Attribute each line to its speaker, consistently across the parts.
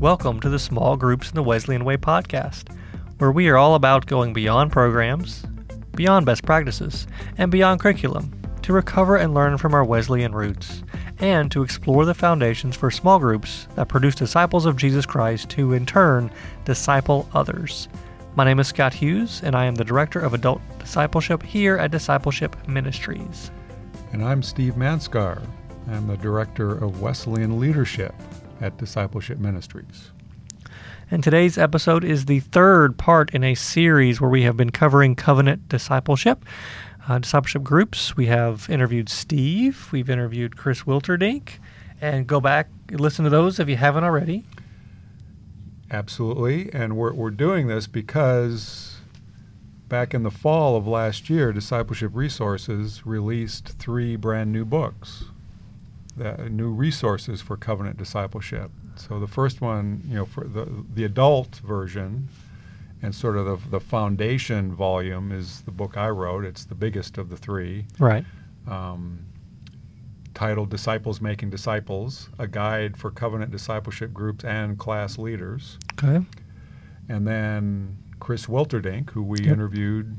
Speaker 1: Welcome to the Small Groups in the Wesleyan Way podcast, where we are all about going beyond programs, beyond best practices, and beyond curriculum to recover and learn from our Wesleyan roots, and to explore the foundations for small groups that produce disciples of Jesus Christ who, in turn, disciple others. My name is Scott Hughes, and I am the Director of Adult Discipleship here at Discipleship Ministries.
Speaker 2: And I'm Steve Manskar. I'm the Director of Wesleyan Leadership at Discipleship Ministries.
Speaker 1: And today's episode is the third part in a series where we have been covering covenant discipleship. Uh, discipleship groups. We have interviewed Steve, we've interviewed Chris Wilterdink, and go back listen to those if you haven't already.
Speaker 2: Absolutely. And we're, we're doing this because back in the fall of last year, Discipleship Resources released three brand new books, new resources for covenant discipleship. So the first one, you know, for the, the adult version, and sort of the, the foundation volume is the book I wrote. It's the biggest of the three.
Speaker 1: Right.
Speaker 2: Um, titled Disciples Making Disciples, a guide for covenant discipleship groups and class leaders.
Speaker 1: Okay.
Speaker 2: And then Chris Wilterdink, who we
Speaker 1: Yep.
Speaker 2: interviewed,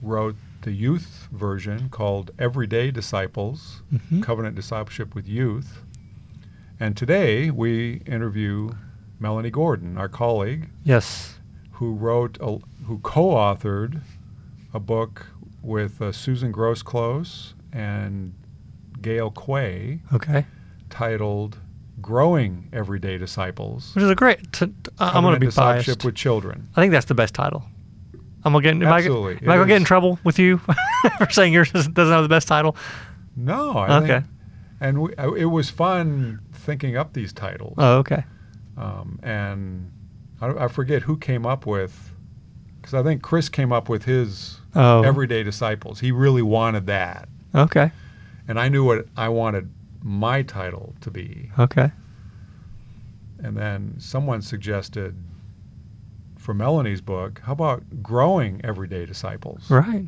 Speaker 2: wrote the youth version called Everyday Disciples
Speaker 1: Mhm.
Speaker 2: Covenant Discipleship with Youth. And today we interview Melanie Gordon, our colleague,
Speaker 1: Yes.
Speaker 2: who wrote, a, who co-authored a book with uh, Susan Groseclose and Gail Quay
Speaker 1: Okay.
Speaker 2: titled "Growing Everyday Disciples."
Speaker 1: Which is a great. T- t- I'm going to be
Speaker 2: discipleship
Speaker 1: biased.
Speaker 2: with children.
Speaker 1: I think that's the best title. I'm gonna get. Am
Speaker 2: Absolutely.
Speaker 1: I, am I gonna get in trouble with you for saying yours doesn't doesn't have the best title?
Speaker 2: No, I
Speaker 1: Okay.
Speaker 2: think, and we, uh, it was fun thinking up these titles.
Speaker 1: Oh, okay.
Speaker 2: Um, and I, I forget who came up with, because I think Chris came up with his
Speaker 1: Oh.
Speaker 2: Everyday Disciples. He really wanted that,
Speaker 1: Okay.
Speaker 2: and I knew what I wanted my title to be.
Speaker 1: Okay.
Speaker 2: And then someone suggested for Melanie's book, how about growing everyday disciples?
Speaker 1: Right.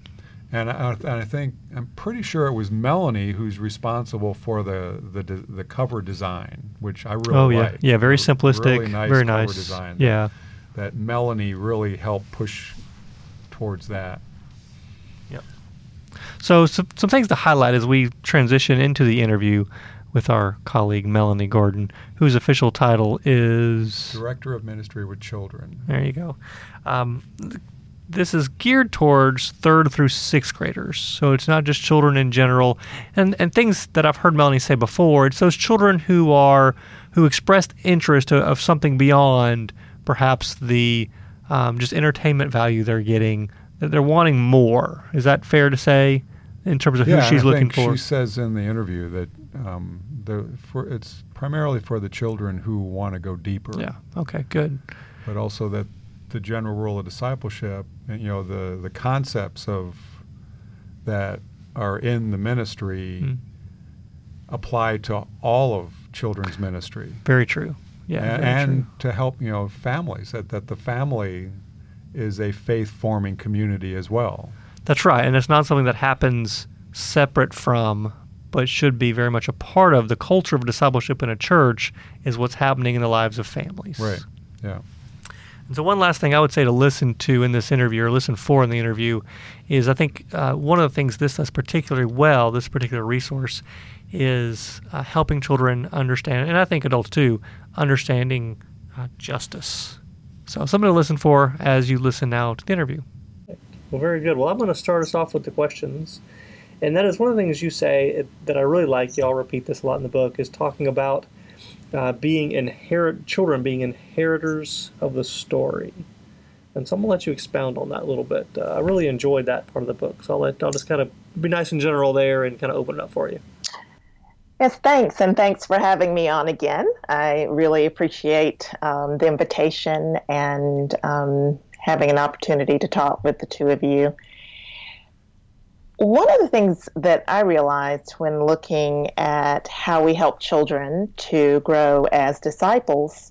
Speaker 2: And I, and I think I'm pretty sure it was Melanie who's responsible for the the, the cover design, which I really
Speaker 1: oh yeah.
Speaker 2: like.
Speaker 1: Yeah. Very simplistic.
Speaker 2: really nice
Speaker 1: very
Speaker 2: cover
Speaker 1: nice.
Speaker 2: design.
Speaker 1: Yeah.
Speaker 2: That Melanie really helped push towards that. Yep.
Speaker 1: So some, some things to highlight as we transition into the interview with our colleague Melanie Gordon, whose official title is.
Speaker 2: Director of Ministry with Children.
Speaker 1: There you go. Um, this is geared towards third through sixth graders, so it's not just children in general, and and things that I've heard Melanie say before. It's those children who are who expressed interest of, of something beyond perhaps the um, just entertainment value they're getting. That they're wanting more. Is that fair to say, in terms of
Speaker 2: yeah,
Speaker 1: who she's
Speaker 2: I
Speaker 1: looking
Speaker 2: think
Speaker 1: for?
Speaker 2: She says in the interview that um, the for it's primarily for the children who want to go deeper.
Speaker 1: Yeah. Okay. Good.
Speaker 2: but also that the general rule of discipleship, and, you know, the the concepts of that are in the ministry
Speaker 1: Mm.
Speaker 2: apply to all of children's ministry,
Speaker 1: Very true. Yeah.
Speaker 2: and, and
Speaker 1: true.
Speaker 2: to help you know families that that the family is a faith forming community as well.
Speaker 1: That's right, and it's not something that happens separate from, but should be very much a part of the culture of discipleship in a church. Is what's happening in the lives of families.
Speaker 2: Right. Yeah.
Speaker 1: And so, one last thing I would say to listen to in this interview, or listen for in the interview, is I think uh, one of the things this does particularly well, this particular resource, is uh, helping children understand, and I think adults too, understanding uh, justice. So, something to listen for as you listen now to the interview. Well, very good. Well, I'm going to start us off with the questions. And that is one of the things you say that I really like. Y'all repeat this a lot in the book is talking about uh, being inherit children being inheritors of the story. And so I'm gonna let you expound on that a little bit. Uh, I really enjoyed that part of the book, so I'll let I'll just kind of be nice and general there and kind of open it up for you.
Speaker 3: Yes, thanks, and thanks for having me on again. I really appreciate um, the invitation and um, having an opportunity to talk with the two of you. One of the things that I realized when looking at how we help children to grow as disciples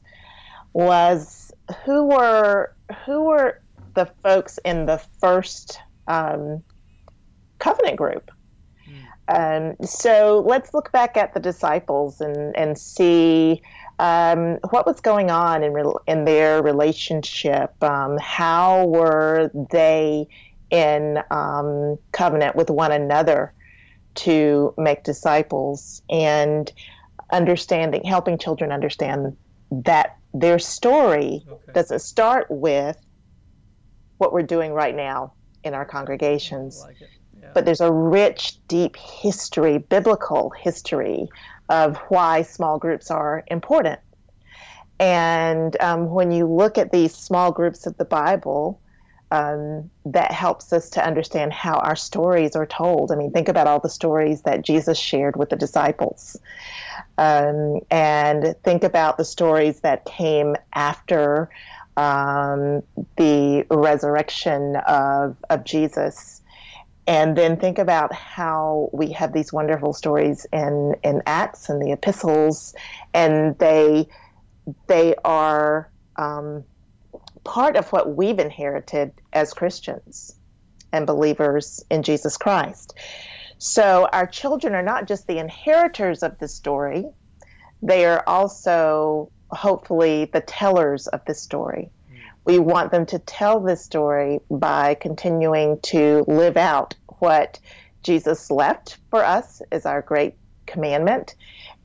Speaker 3: was who were who were the folks in the first um, covenant group. Um, so let's look back at the disciples and, and see um, what was going on in, re- in their relationship. Um, how were they in um, covenant with one another to make disciples and understanding, helping children understand that their story okay. doesn't start with what we're doing right now in our congregations. Like yeah. But there's a rich, deep history, biblical history of why small groups are important. And um, when you look at these small groups of the Bible, um, that helps us to understand how our stories are told. I mean, think about all the stories that Jesus shared with the disciples. Um, and think about the stories that came after um, the resurrection of, of Jesus. And then think about how we have these wonderful stories in, in Acts and the epistles, and they they are um, part of what we've inherited as Christians and believers in Jesus Christ. So our children are not just the inheritors of the story, they are also hopefully the tellers of the story. Mm. We want them to tell this story by continuing to live out what Jesus left for us as our great commandment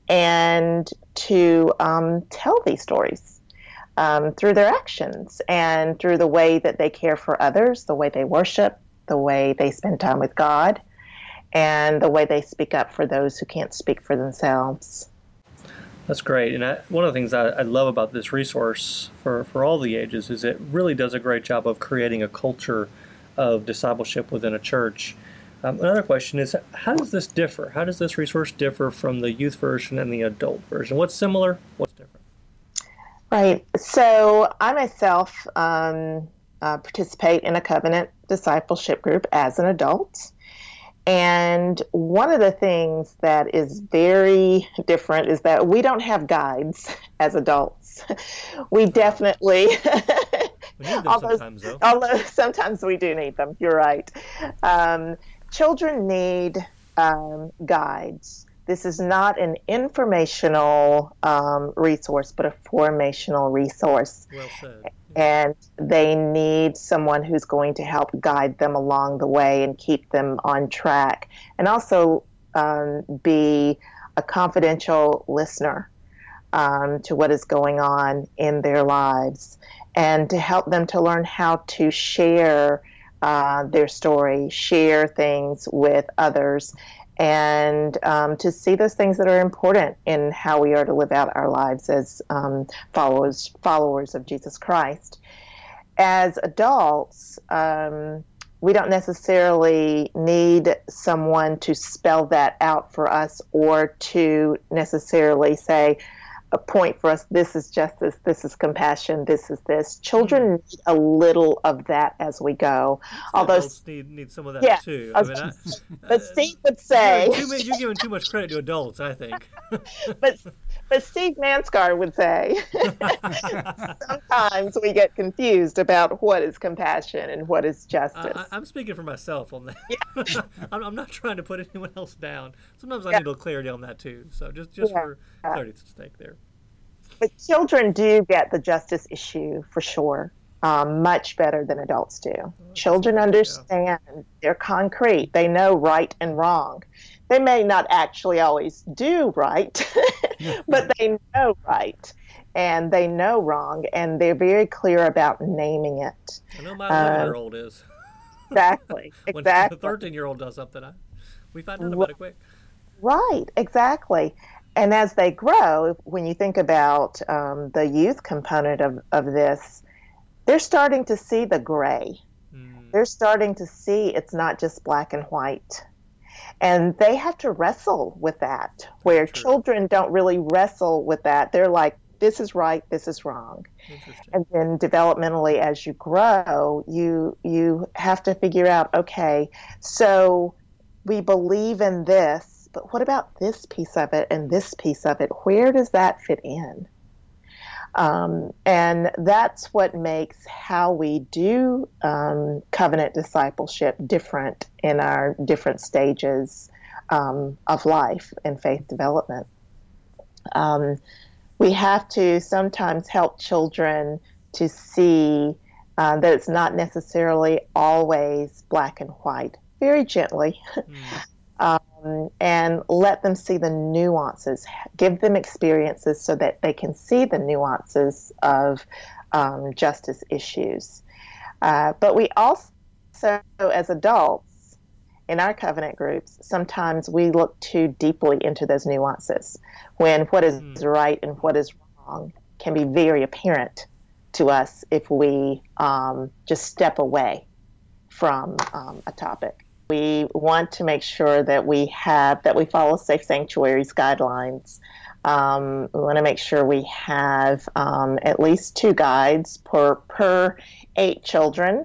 Speaker 3: and to um, tell these stories um, through their actions and through the way that they care for others, the way they worship, the way they spend time with God, and the way they speak up for those who can't speak for themselves.
Speaker 1: That's great. And I, one of the things I, I, love about this resource for, for all the ages is it really does a great job of creating a culture of discipleship within a church. Um, another question is how does this differ? How does this resource differ from the youth version and the adult version? What's similar? What's?
Speaker 3: Right. So I myself um, uh, participate in a covenant discipleship group as an adult. And one of the things that is very different is that we don't have guides as adults. we definitely.
Speaker 1: we need them although, sometimes, though.
Speaker 3: Although sometimes we do need them. You're right. Um, children need um, guides. This is not an informational um, resource, but a formational resource.
Speaker 1: Well said.
Speaker 3: And they need someone who's going to help guide them along the way and keep them on track, and also um, be a confidential listener um, to what is going on in their lives, and to help them to learn how to share uh, their story, share things with others, and um, to see those things that are important in how we are to live out our lives as um, followers followers of Jesus Christ. As adults, um, we don't necessarily need someone to spell that out for us or to necessarily say, a point for us. This is justice. This is compassion. This is this. Children mm-hmm. need a little of that as we go.
Speaker 1: Although need, need some of that
Speaker 3: yeah,
Speaker 1: too.
Speaker 3: I mean, I, but Steve would say
Speaker 1: you're, too, you're, giving too much credit to adults. I think.
Speaker 3: but but Steve Manskar would say sometimes we get confused about what is compassion and what is justice.
Speaker 1: I, am speaking for myself on that. Yeah. I'm, I'm, not trying to put anyone else down. Sometimes I yeah. need a little clarity on that too. So just just yeah. for clarity's sake, there.
Speaker 3: But children do get the justice issue for sure. Um, much better than adults do. Oh, children understand, they're concrete, they know right and wrong they may not actually always do right, but they know right and they know wrong and they're very clear about naming it.
Speaker 1: I know my 11 year old is.
Speaker 3: exactly.
Speaker 1: when
Speaker 3: exactly.
Speaker 1: the 13 year old does something, I, we find out about it quick.
Speaker 3: Right, exactly. And as they grow, when you think about um, the youth component of, of this, they're starting to see the gray. Mm. They're starting to see it's not just black and white and they have to wrestle with that where children don't really wrestle with that. They're like this is right this is wrong. And then developmentally as you grow you you have to figure out okay so we believe in this but what about this piece of it and this piece of it? Where does that fit in um, and that's what makes how we do um, covenant discipleship different in our different stages um, of life and faith development. Um, we have to sometimes help children to see uh, that it's not necessarily always black and white, very gently. Mm. um, and let them see the nuances, give them experiences so that they can see the nuances of um, justice issues. Uh, but we also, as adults in our covenant groups, sometimes we look too deeply into those nuances when what is mm. right and what is wrong can be very apparent to us if we um, just step away from um, a topic. We want to make sure that we have that we follow Safe Sanctuaries guidelines. Um, we want to make sure we have um, at least two guides per per eight children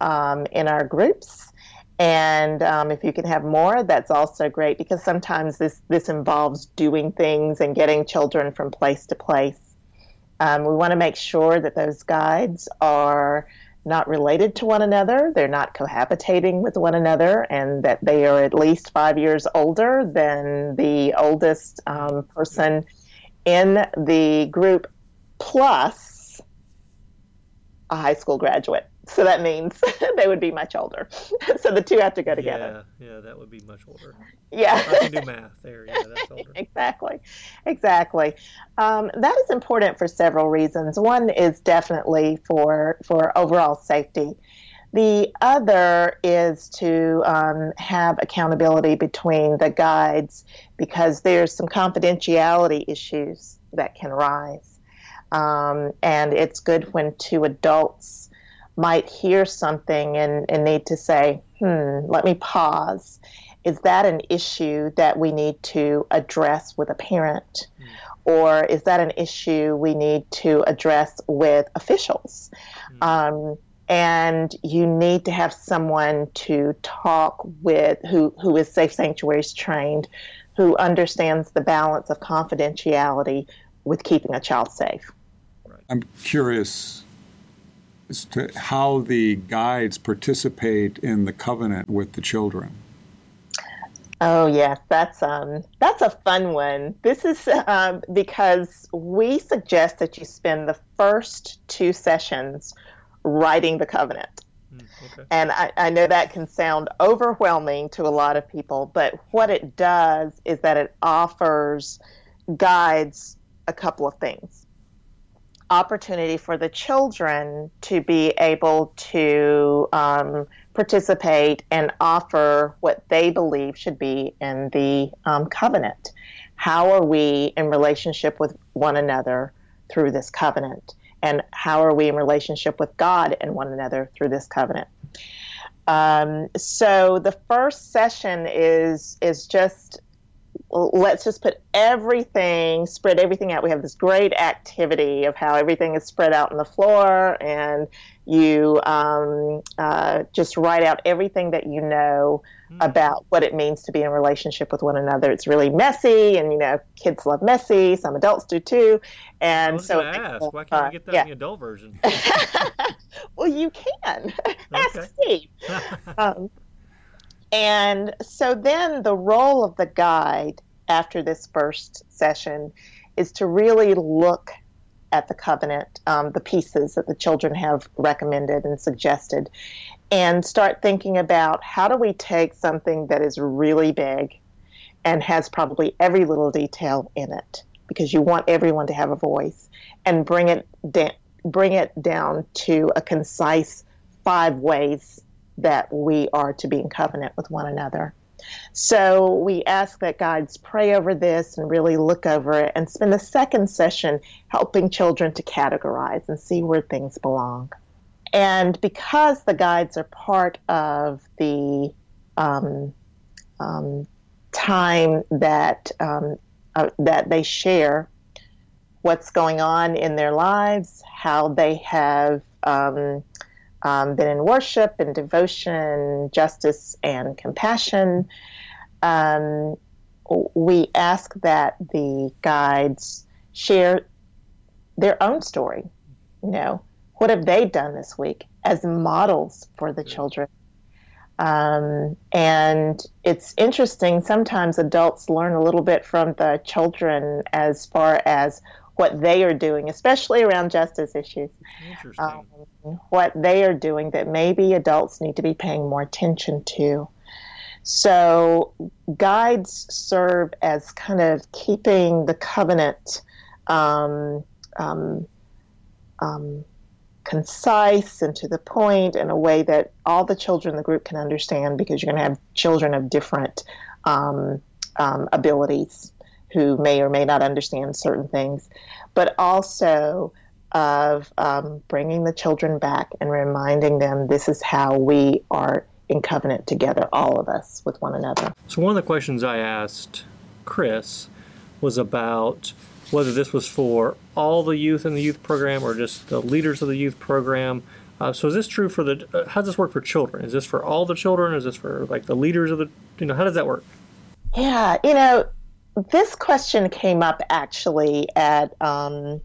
Speaker 3: um, in our groups. And um, if you can have more, that's also great because sometimes this this involves doing things and getting children from place to place. Um, we want to make sure that those guides are not related to one another, they're not cohabitating with one another, and that they are at least five years older than the oldest um, person in the group, plus a high school graduate. So that means they would be much older. so the two have to go together.
Speaker 1: Yeah, yeah, that would be much older.
Speaker 3: Yeah.
Speaker 1: I can do math there. Yeah, that's older.
Speaker 3: exactly. Exactly. Um, that is important for several reasons. One is definitely for for overall safety. The other is to um, have accountability between the guides because there's some confidentiality issues that can rise. Um, and it's good when two adults might hear something and, and need to say, hmm, let me pause. Is that an issue that we need to address with a parent? Mm. Or is that an issue we need to address with officials? Mm. Um, and you need to have someone to talk with who, who is Safe Sanctuaries trained, who understands the balance of confidentiality with keeping a child safe.
Speaker 2: I'm curious as to how the guides participate in the covenant with the children.
Speaker 3: Oh yes, that's um that's a fun one. This is um, because we suggest that you spend the first two sessions writing the covenant. Mm, okay. And I, I know that can sound overwhelming to a lot of people, but what it does is that it offers guides a couple of things opportunity for the children to be able to um, participate and offer what they believe should be in the um, covenant. How are we in relationship with one another through this covenant? And how are we in relationship with God and one another through this covenant? Um, so the first session is is just let's just put everything, spread everything out. We have this great activity of how everything is spread out on the floor, and you um, uh, just write out everything that you know mm. about what it means to be in relationship with one another. It's really messy, and you know, kids love messy. Some adults do too. And so,
Speaker 1: ask, why can't we get that yeah. in the adult version?
Speaker 3: well, you can. ask Steve. um, and so then the role of the guide after this first session is to really look at the covenant, um, the pieces that the children have recommended and suggested, and start thinking about how do we take something that is really big and has probably every little detail in it, because you want everyone to have a voice, and bring it da- bring it down to a concise five ways that we are to be in covenant with one another. So we ask that guides pray over this and really look over it and spend the second session helping children to categorize and see where things belong. And because the guides are part of the um, um, time that um, uh, that they share what's going on in their lives, how they have um, been in worship and devotion, justice and compassion. Um, we ask that the guides share their own story. You know, what have they done this week as models for the children? Um, and it's interesting, sometimes adults learn a little bit from the children as far as what they are doing, especially around justice issues. Um, what they are doing that maybe adults need to be paying more attention to. So, guides serve as kind of keeping the covenant um, um, um, concise and to the point in a way that all the children in the group can understand because you're going to have children of different um, um, abilities who may or may not understand certain things, but also of um, bringing the children back and reminding them this is how we are in covenant together, all of us with one another.
Speaker 1: So, one of the questions I asked Chris was about whether this was for all the youth in the youth program or just the leaders of the youth program. Uh, so, is this true for the? Uh, how does this work for children? Is this for all the children? Is this for like the leaders of the? You know, how does that work?
Speaker 3: Yeah, you know, this question came up actually at um,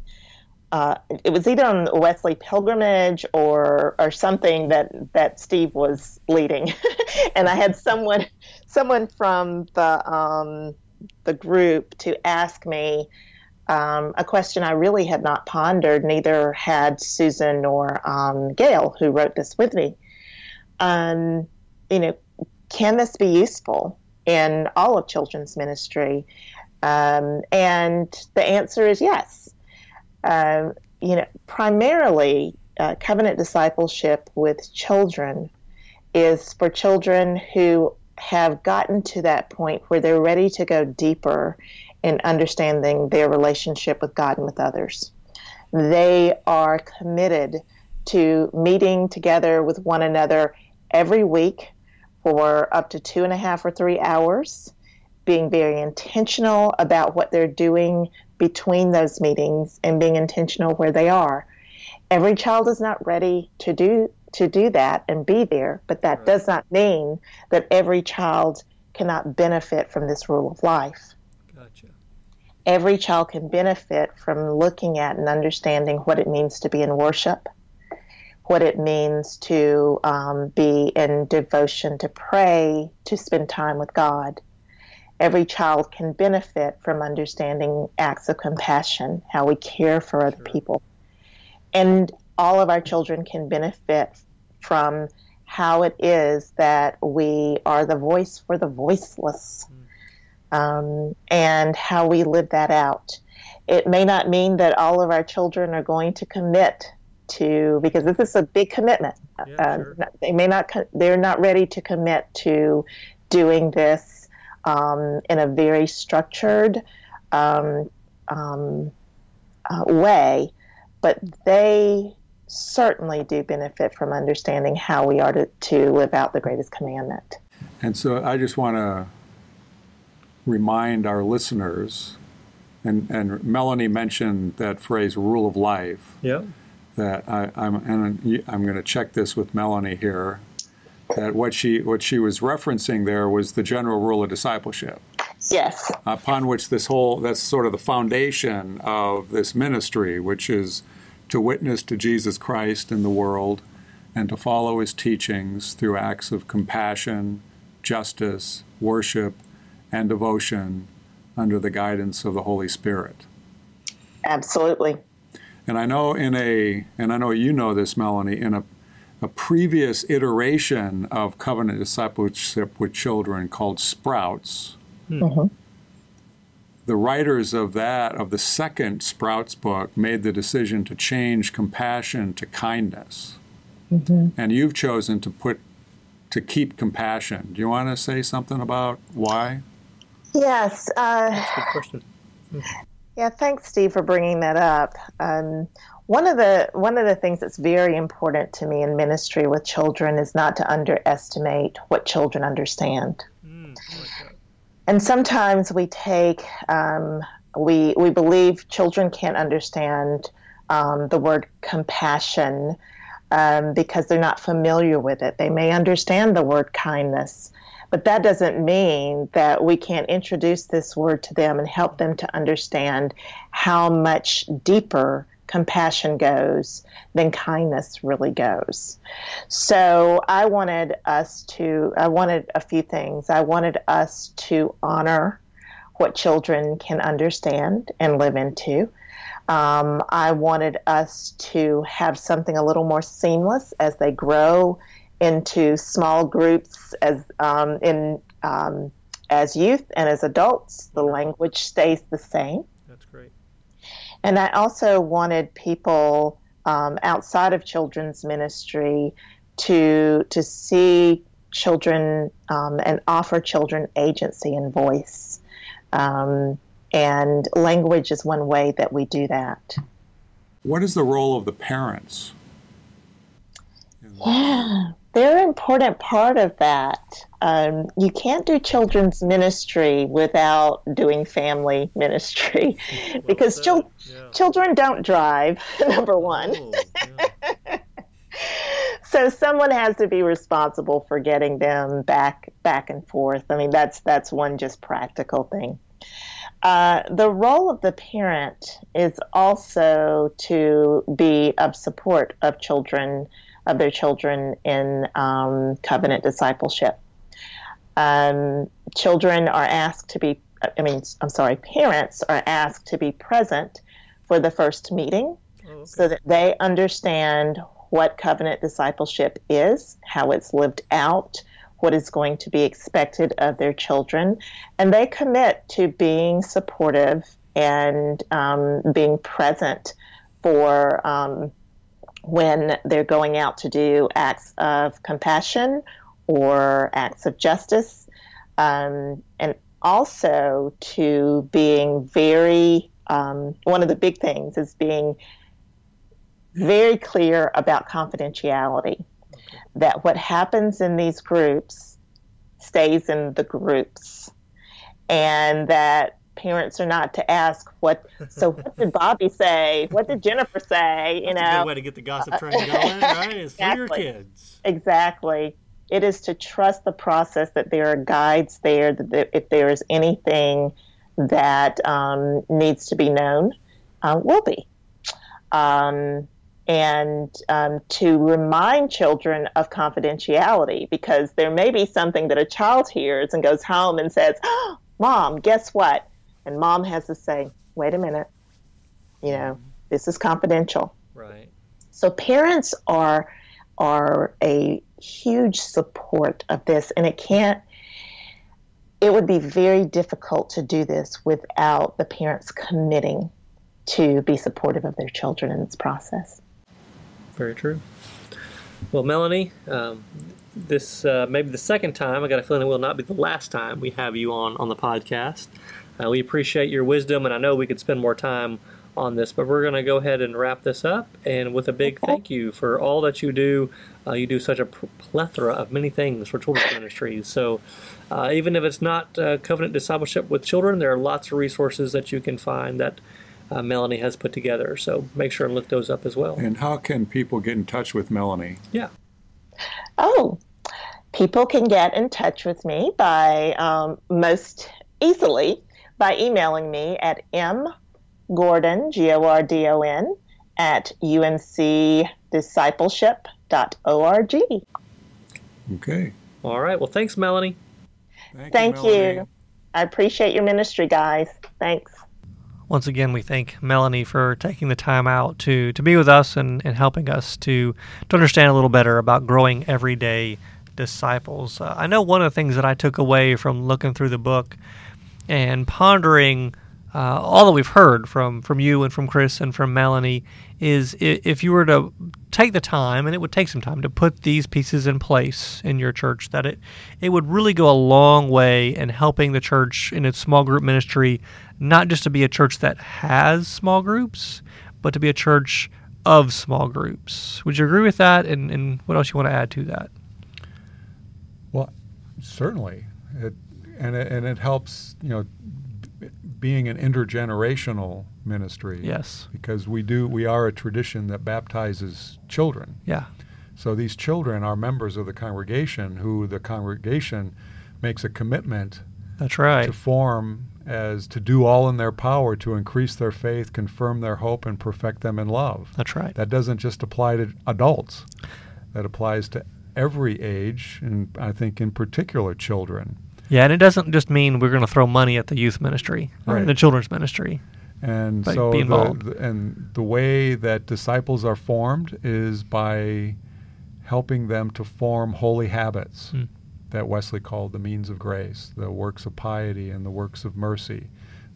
Speaker 3: uh, it was either on Wesley pilgrimage or or something that that Steve was leading, and I had someone someone from the um, the group to ask me um, a question I really had not pondered. Neither had Susan nor um, Gail, who wrote this with me. Um, you know, can this be useful? In all of children's ministry? Um, and the answer is yes. Um, you know, primarily, uh, covenant discipleship with children is for children who have gotten to that point where they're ready to go deeper in understanding their relationship with God and with others. They are committed to meeting together with one another every week for up to two and a half or three hours, being very intentional about what they're doing between those meetings and being intentional where they are. Every child is not ready to do to do that and be there, but that right. does not mean that every child cannot benefit from this rule of life. Gotcha. Every child can benefit from looking at and understanding what it means to be in worship, what it means to um, be in devotion, to pray, to spend time with God. Every child can benefit from understanding acts of compassion, how we care for other people. And all of our children can benefit from how it is that we are the voice for the voiceless mm. um, and how we live that out. It may not mean that all of our children are going to commit to because this is a big commitment. Yeah, uh, sure. They may not. They're not ready to commit to doing this um, in a very structured um, um, uh, way, but they certainly do benefit from understanding how we are to, to live out the greatest commandment.
Speaker 2: And so I just want to remind our listeners, and, and Melanie mentioned that phrase rule of life.
Speaker 1: Yeah
Speaker 2: that I, am and I'm going to check this with Melanie here. That what she what she was referencing there was the general rule of discipleship.
Speaker 3: Yes.
Speaker 2: Upon which this whole that's sort of the foundation of this ministry, which is to witness to Jesus Christ in the world and to follow his teachings through acts of compassion, justice, worship, and devotion under the guidance of the Holy Spirit.
Speaker 3: Absolutely.
Speaker 2: And I know in a, and I know you know this, Melanie, in a, a previous iteration of covenant discipleship with children called Sprouts, mm-hmm. the writers of that, of the second Sprouts book, made the decision to change compassion to kindness. Mm-hmm. And you've chosen to put, to keep compassion. Do you want to say something about why?
Speaker 3: Yes. Uh, That's a good question. Yeah, thanks, Steve, for bringing that up. Um, one of the one of the things that's very important to me in ministry with children is not to underestimate what children understand. Mm, and sometimes we take um, we we believe children can't understand um, the word compassion um, because they're not familiar with it. They may understand the word kindness, but that doesn't mean that we can't introduce this word to them and help them to understand how much deeper compassion goes, than kindness really goes. So I wanted us to, I wanted a few things. I wanted us to honor what children can understand and live into. Um, I wanted us to have something a little more seamless as they grow into small groups as um, in um, as youth and as adults. The language stays the same.
Speaker 1: That's great.
Speaker 3: And I also wanted people um, outside of children's ministry to to see children um, and offer children agency and voice. Um, and language is one way that we do that.
Speaker 2: What is the role of the parents?
Speaker 3: Yeah, they're an important part of that. Um, you can't do children's ministry without doing family ministry because chil- yeah. children don't drive, number one. Oh, yeah. so someone has to be responsible for getting them back back and forth. I mean, that's that's one just practical thing. Uh, the role of the parent is also to be of support of children, of their children in um, covenant discipleship. Um, children are asked to be, I mean, I'm sorry, parents are asked to be present for the first meeting oh, okay. so that they understand what covenant discipleship is, how it's lived out, what is going to be expected of their children, and they commit to being supportive and um, being present for um, when they're going out to do acts of compassion or acts of justice, um, and also to being very um, one of the big things is being very clear about confidentiality. That what happens in these groups stays in the groups. And that parents are not to ask what so what did bobby say? What did jennifer say?
Speaker 1: You
Speaker 3: That's
Speaker 1: know a good way to get the gossip train going right? Is exactly. for your kids.
Speaker 3: Exactly. It is to trust the process that there are guides there that if there is anything that um, needs to be known uh, will be. Um, and um, to remind children of confidentiality because there may be something that a child hears and goes home and says, oh, Mom, guess what? And mom has to say, Wait a minute, you know, this is confidential.
Speaker 1: Right.
Speaker 3: So parents are are a huge support of this and it can't it would be very difficult to do this without the parents committing to be supportive of their children in this process.
Speaker 1: Very true. Well, Melanie, um, this uh, maybe the second time. I got a feeling it will not be the last time we have you on on the podcast. Uh, we appreciate your wisdom, and I know we could spend more time on this, but we're going to go ahead and wrap this up. And with a big thank you for all that you do. Uh, you do such a plethora of many things for children's ministries. So, uh, even if it's not uh, covenant discipleship with children, there are lots of resources that you can find that uh, Melanie has put together. So make sure and look those up as well.
Speaker 2: And how can people get in touch with Melanie?
Speaker 1: Yeah.
Speaker 3: Oh, people can get in touch with me by um, most easily by emailing me at mgordon, G O R D O N, at umcdiscipleship.org.
Speaker 2: Okay.
Speaker 1: All right. Well, thanks, Melanie.
Speaker 3: Thank, Thank you, you. I appreciate your ministry, guys. Thanks
Speaker 1: once again, we thank Melanie for taking the time out to, to be with us and, and helping us to, to understand a little better about growing everyday disciples. Uh, I know one of the things that I took away from looking through the book and pondering uh, all that we've heard from, from you and from Chris and from Melanie is if you were to take the time, and it would take some time to put these pieces in place in your church, that it, it would really go a long way in helping the church in its small group ministry not just to be a church that has small groups, but to be a church of small groups. Would you agree with that? And, and what else you want to add to that?
Speaker 2: Well, certainly, it, and it, and it helps. You know, being an intergenerational ministry.
Speaker 1: Yes.
Speaker 2: Because we do we are a tradition that baptizes children.
Speaker 1: Yeah.
Speaker 2: So these children are members of the congregation who the congregation makes a commitment
Speaker 1: that's right
Speaker 2: to form as to do all in their power to increase their faith, confirm their hope, and perfect them in love.
Speaker 1: That's right.
Speaker 2: That doesn't just apply to adults, that applies to every age, and I think in particular children.
Speaker 1: Yeah, and it doesn't just mean we're going to throw money at the youth ministry or
Speaker 2: Right.
Speaker 1: the children's ministry.
Speaker 2: And so
Speaker 1: be
Speaker 2: the, the- and the way that disciples are formed is by helping them to form holy habits
Speaker 1: Mm.
Speaker 2: that Wesley called the means of grace, the works of piety and the works of mercy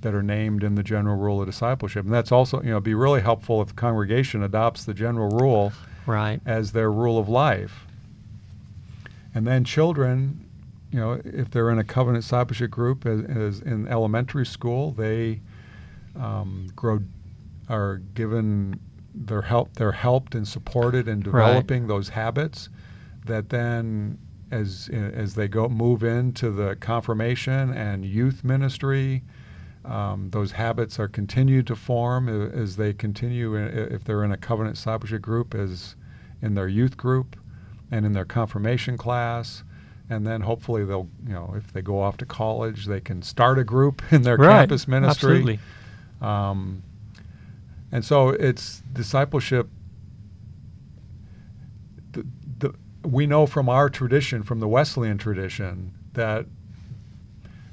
Speaker 2: that are named in the general rule of discipleship. And that's also, you know, be really helpful if the congregation adopts the general rule
Speaker 1: Right.
Speaker 2: as their rule of life. And then children, you know, if they're in a covenant discipleship group as, as in elementary school, they um, grow are given their help. They're helped and supported in developing those habits that then. As, as they go move into the confirmation and youth ministry, um, those habits are continued to form as they continue i- if they're in a covenant discipleship group as in their youth group and in their confirmation class and then hopefully they'll you know if they go off to college they can start a group in their
Speaker 1: Right.
Speaker 2: campus ministry
Speaker 1: Absolutely.
Speaker 2: um, and so it's discipleship the, the, we know from our tradition from the wesleyan tradition that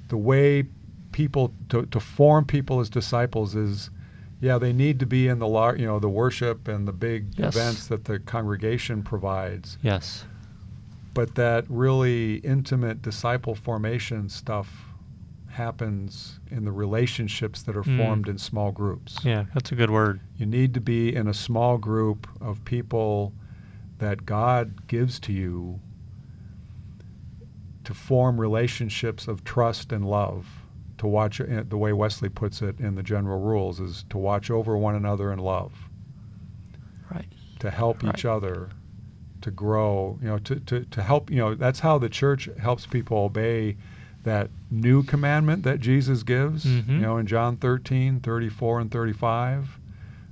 Speaker 2: the way people to, to form people as disciples is yeah they need to be in the lar- you know the worship and the big
Speaker 1: Yes.
Speaker 2: events that the congregation provides
Speaker 1: Yes.
Speaker 2: But that really intimate disciple formation stuff happens in the relationships that are
Speaker 1: Mm.
Speaker 2: formed in small groups
Speaker 1: Yeah, that's a good word.
Speaker 2: you need to be in a small group of people that God gives to you to form relationships of trust and love. To watch, uh, the way Wesley puts it in the general rules, is to watch over one another in love,
Speaker 1: Right.
Speaker 2: to help each other, to grow, you know, to, to, to help, you know, that's how the church helps people obey that new commandment that Jesus gives,
Speaker 1: Mhm.
Speaker 2: you know, in John 13, 34 and 35,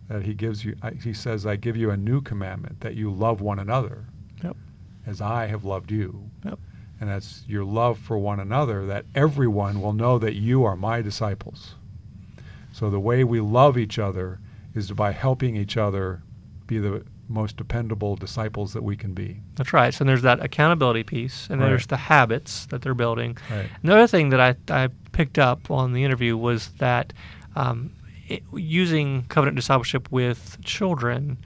Speaker 2: that he gives you, he says, I give you a new commandment that you love one another
Speaker 1: Yep.
Speaker 2: as I have loved you.
Speaker 1: Yep.
Speaker 2: And that's your love for one another that everyone will know that you are my disciples. So the way we love each other is by helping each other be the most dependable disciples that we can be.
Speaker 1: That's right. So there's that accountability piece, and
Speaker 2: Right.
Speaker 1: there's the habits that they're building.
Speaker 2: Right.
Speaker 1: And the other thing that I, I picked up on the interview was that um, it, using covenant discipleship with children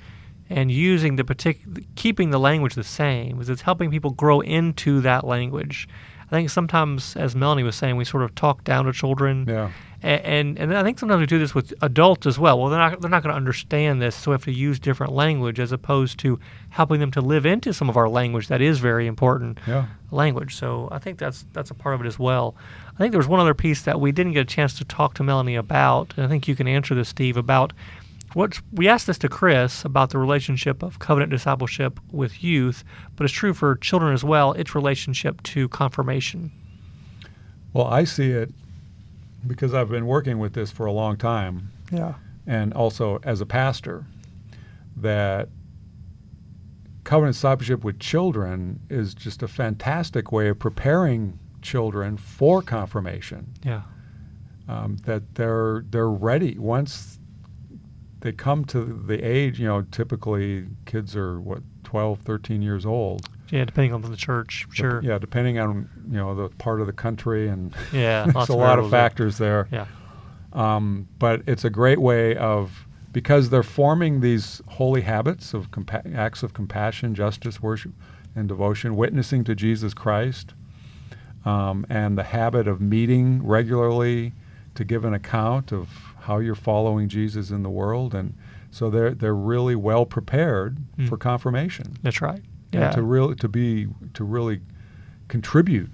Speaker 1: and using the particular, keeping the language the same, is it's helping people grow into that language. I think sometimes, as Melanie was saying, we sort of talk down to children.
Speaker 2: Yeah.
Speaker 1: And and I think sometimes we do this with adults as well. Well, they're not they're not going to understand this, so we have to use different language as opposed to helping them to live into some of our language that is very important
Speaker 2: Yeah.
Speaker 1: language. So I think that's that's a part of it as well. I think there was one other piece that we didn't get a chance to talk to Melanie about, and I think you can answer this, Steve, about what we asked this to Chris about the relationship of covenant discipleship with youth, but it's true for children as well. Its relationship to confirmation.
Speaker 2: Well, I see it because I've been working with this for a long time
Speaker 1: Yeah.
Speaker 2: and also as a pastor that covenant discipleship with children is just a fantastic way of preparing children for confirmation
Speaker 1: Yeah.
Speaker 2: um, that they're they're ready once they come to the age you know typically kids are what 12 13 years old
Speaker 1: Yeah, depending on the church, sure.
Speaker 2: yeah depending on you know the part of the country and
Speaker 1: Yeah,
Speaker 2: there's a lot of
Speaker 1: variables there.
Speaker 2: factors there
Speaker 1: Yeah.
Speaker 2: um, but it's a great way of because they're forming these holy habits of compa- acts of compassion, justice, worship, and devotion, witnessing to Jesus Christ, um, and the habit of meeting regularly to give an account of how you're following Jesus in the world, and so they're they're really well prepared
Speaker 1: Mm.
Speaker 2: for confirmation
Speaker 1: That's right.
Speaker 2: and
Speaker 1: Yeah.
Speaker 2: to really to be to really contribute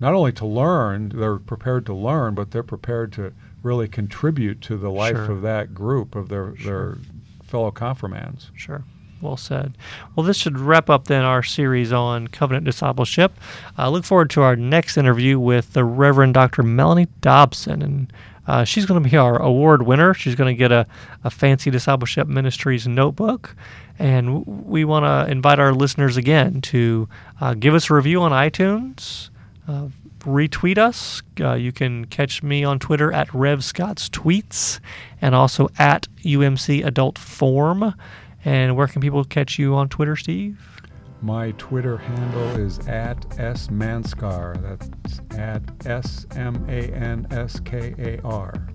Speaker 2: not only to learn they're prepared to learn but they're prepared to really contribute to the life
Speaker 1: Sure.
Speaker 2: of that group of their
Speaker 1: Sure.
Speaker 2: their fellow confirmands
Speaker 1: Sure. Well said. Well, this should wrap up then our series on covenant discipleship. I look forward to our next interview with the Reverend Dr. Melanie Dobson. And uh, she's going to be our award winner. She's going to get a, a Fancy Discipleship Ministries notebook. And we want to invite our listeners again to uh, give us a review on iTunes. Uh, retweet us. Uh, you can catch me on Twitter at Rev Scott's Tweets and also at UMC Adult Form. And where can people catch you on Twitter, Steve?
Speaker 2: My Twitter handle is at S Manskar. That's at S M A N S K A R.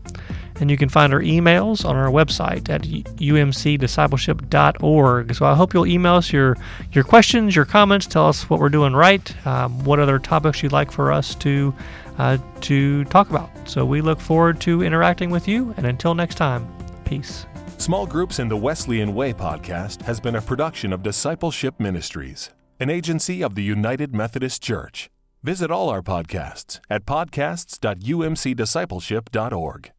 Speaker 1: And you can find our emails on our website at umcdiscipleship.org. So I hope you'll email us your, your questions, your comments, tell us what we're doing right, um, what other topics you'd like for us to, uh, to talk about. So we look forward to interacting with you. And until next time, peace.
Speaker 4: Small Groups in the Wesleyan Way podcast has been a production of Discipleship Ministries, an agency of the United Methodist Church. Visit all our podcasts at podcasts.umcdiscipleship.org.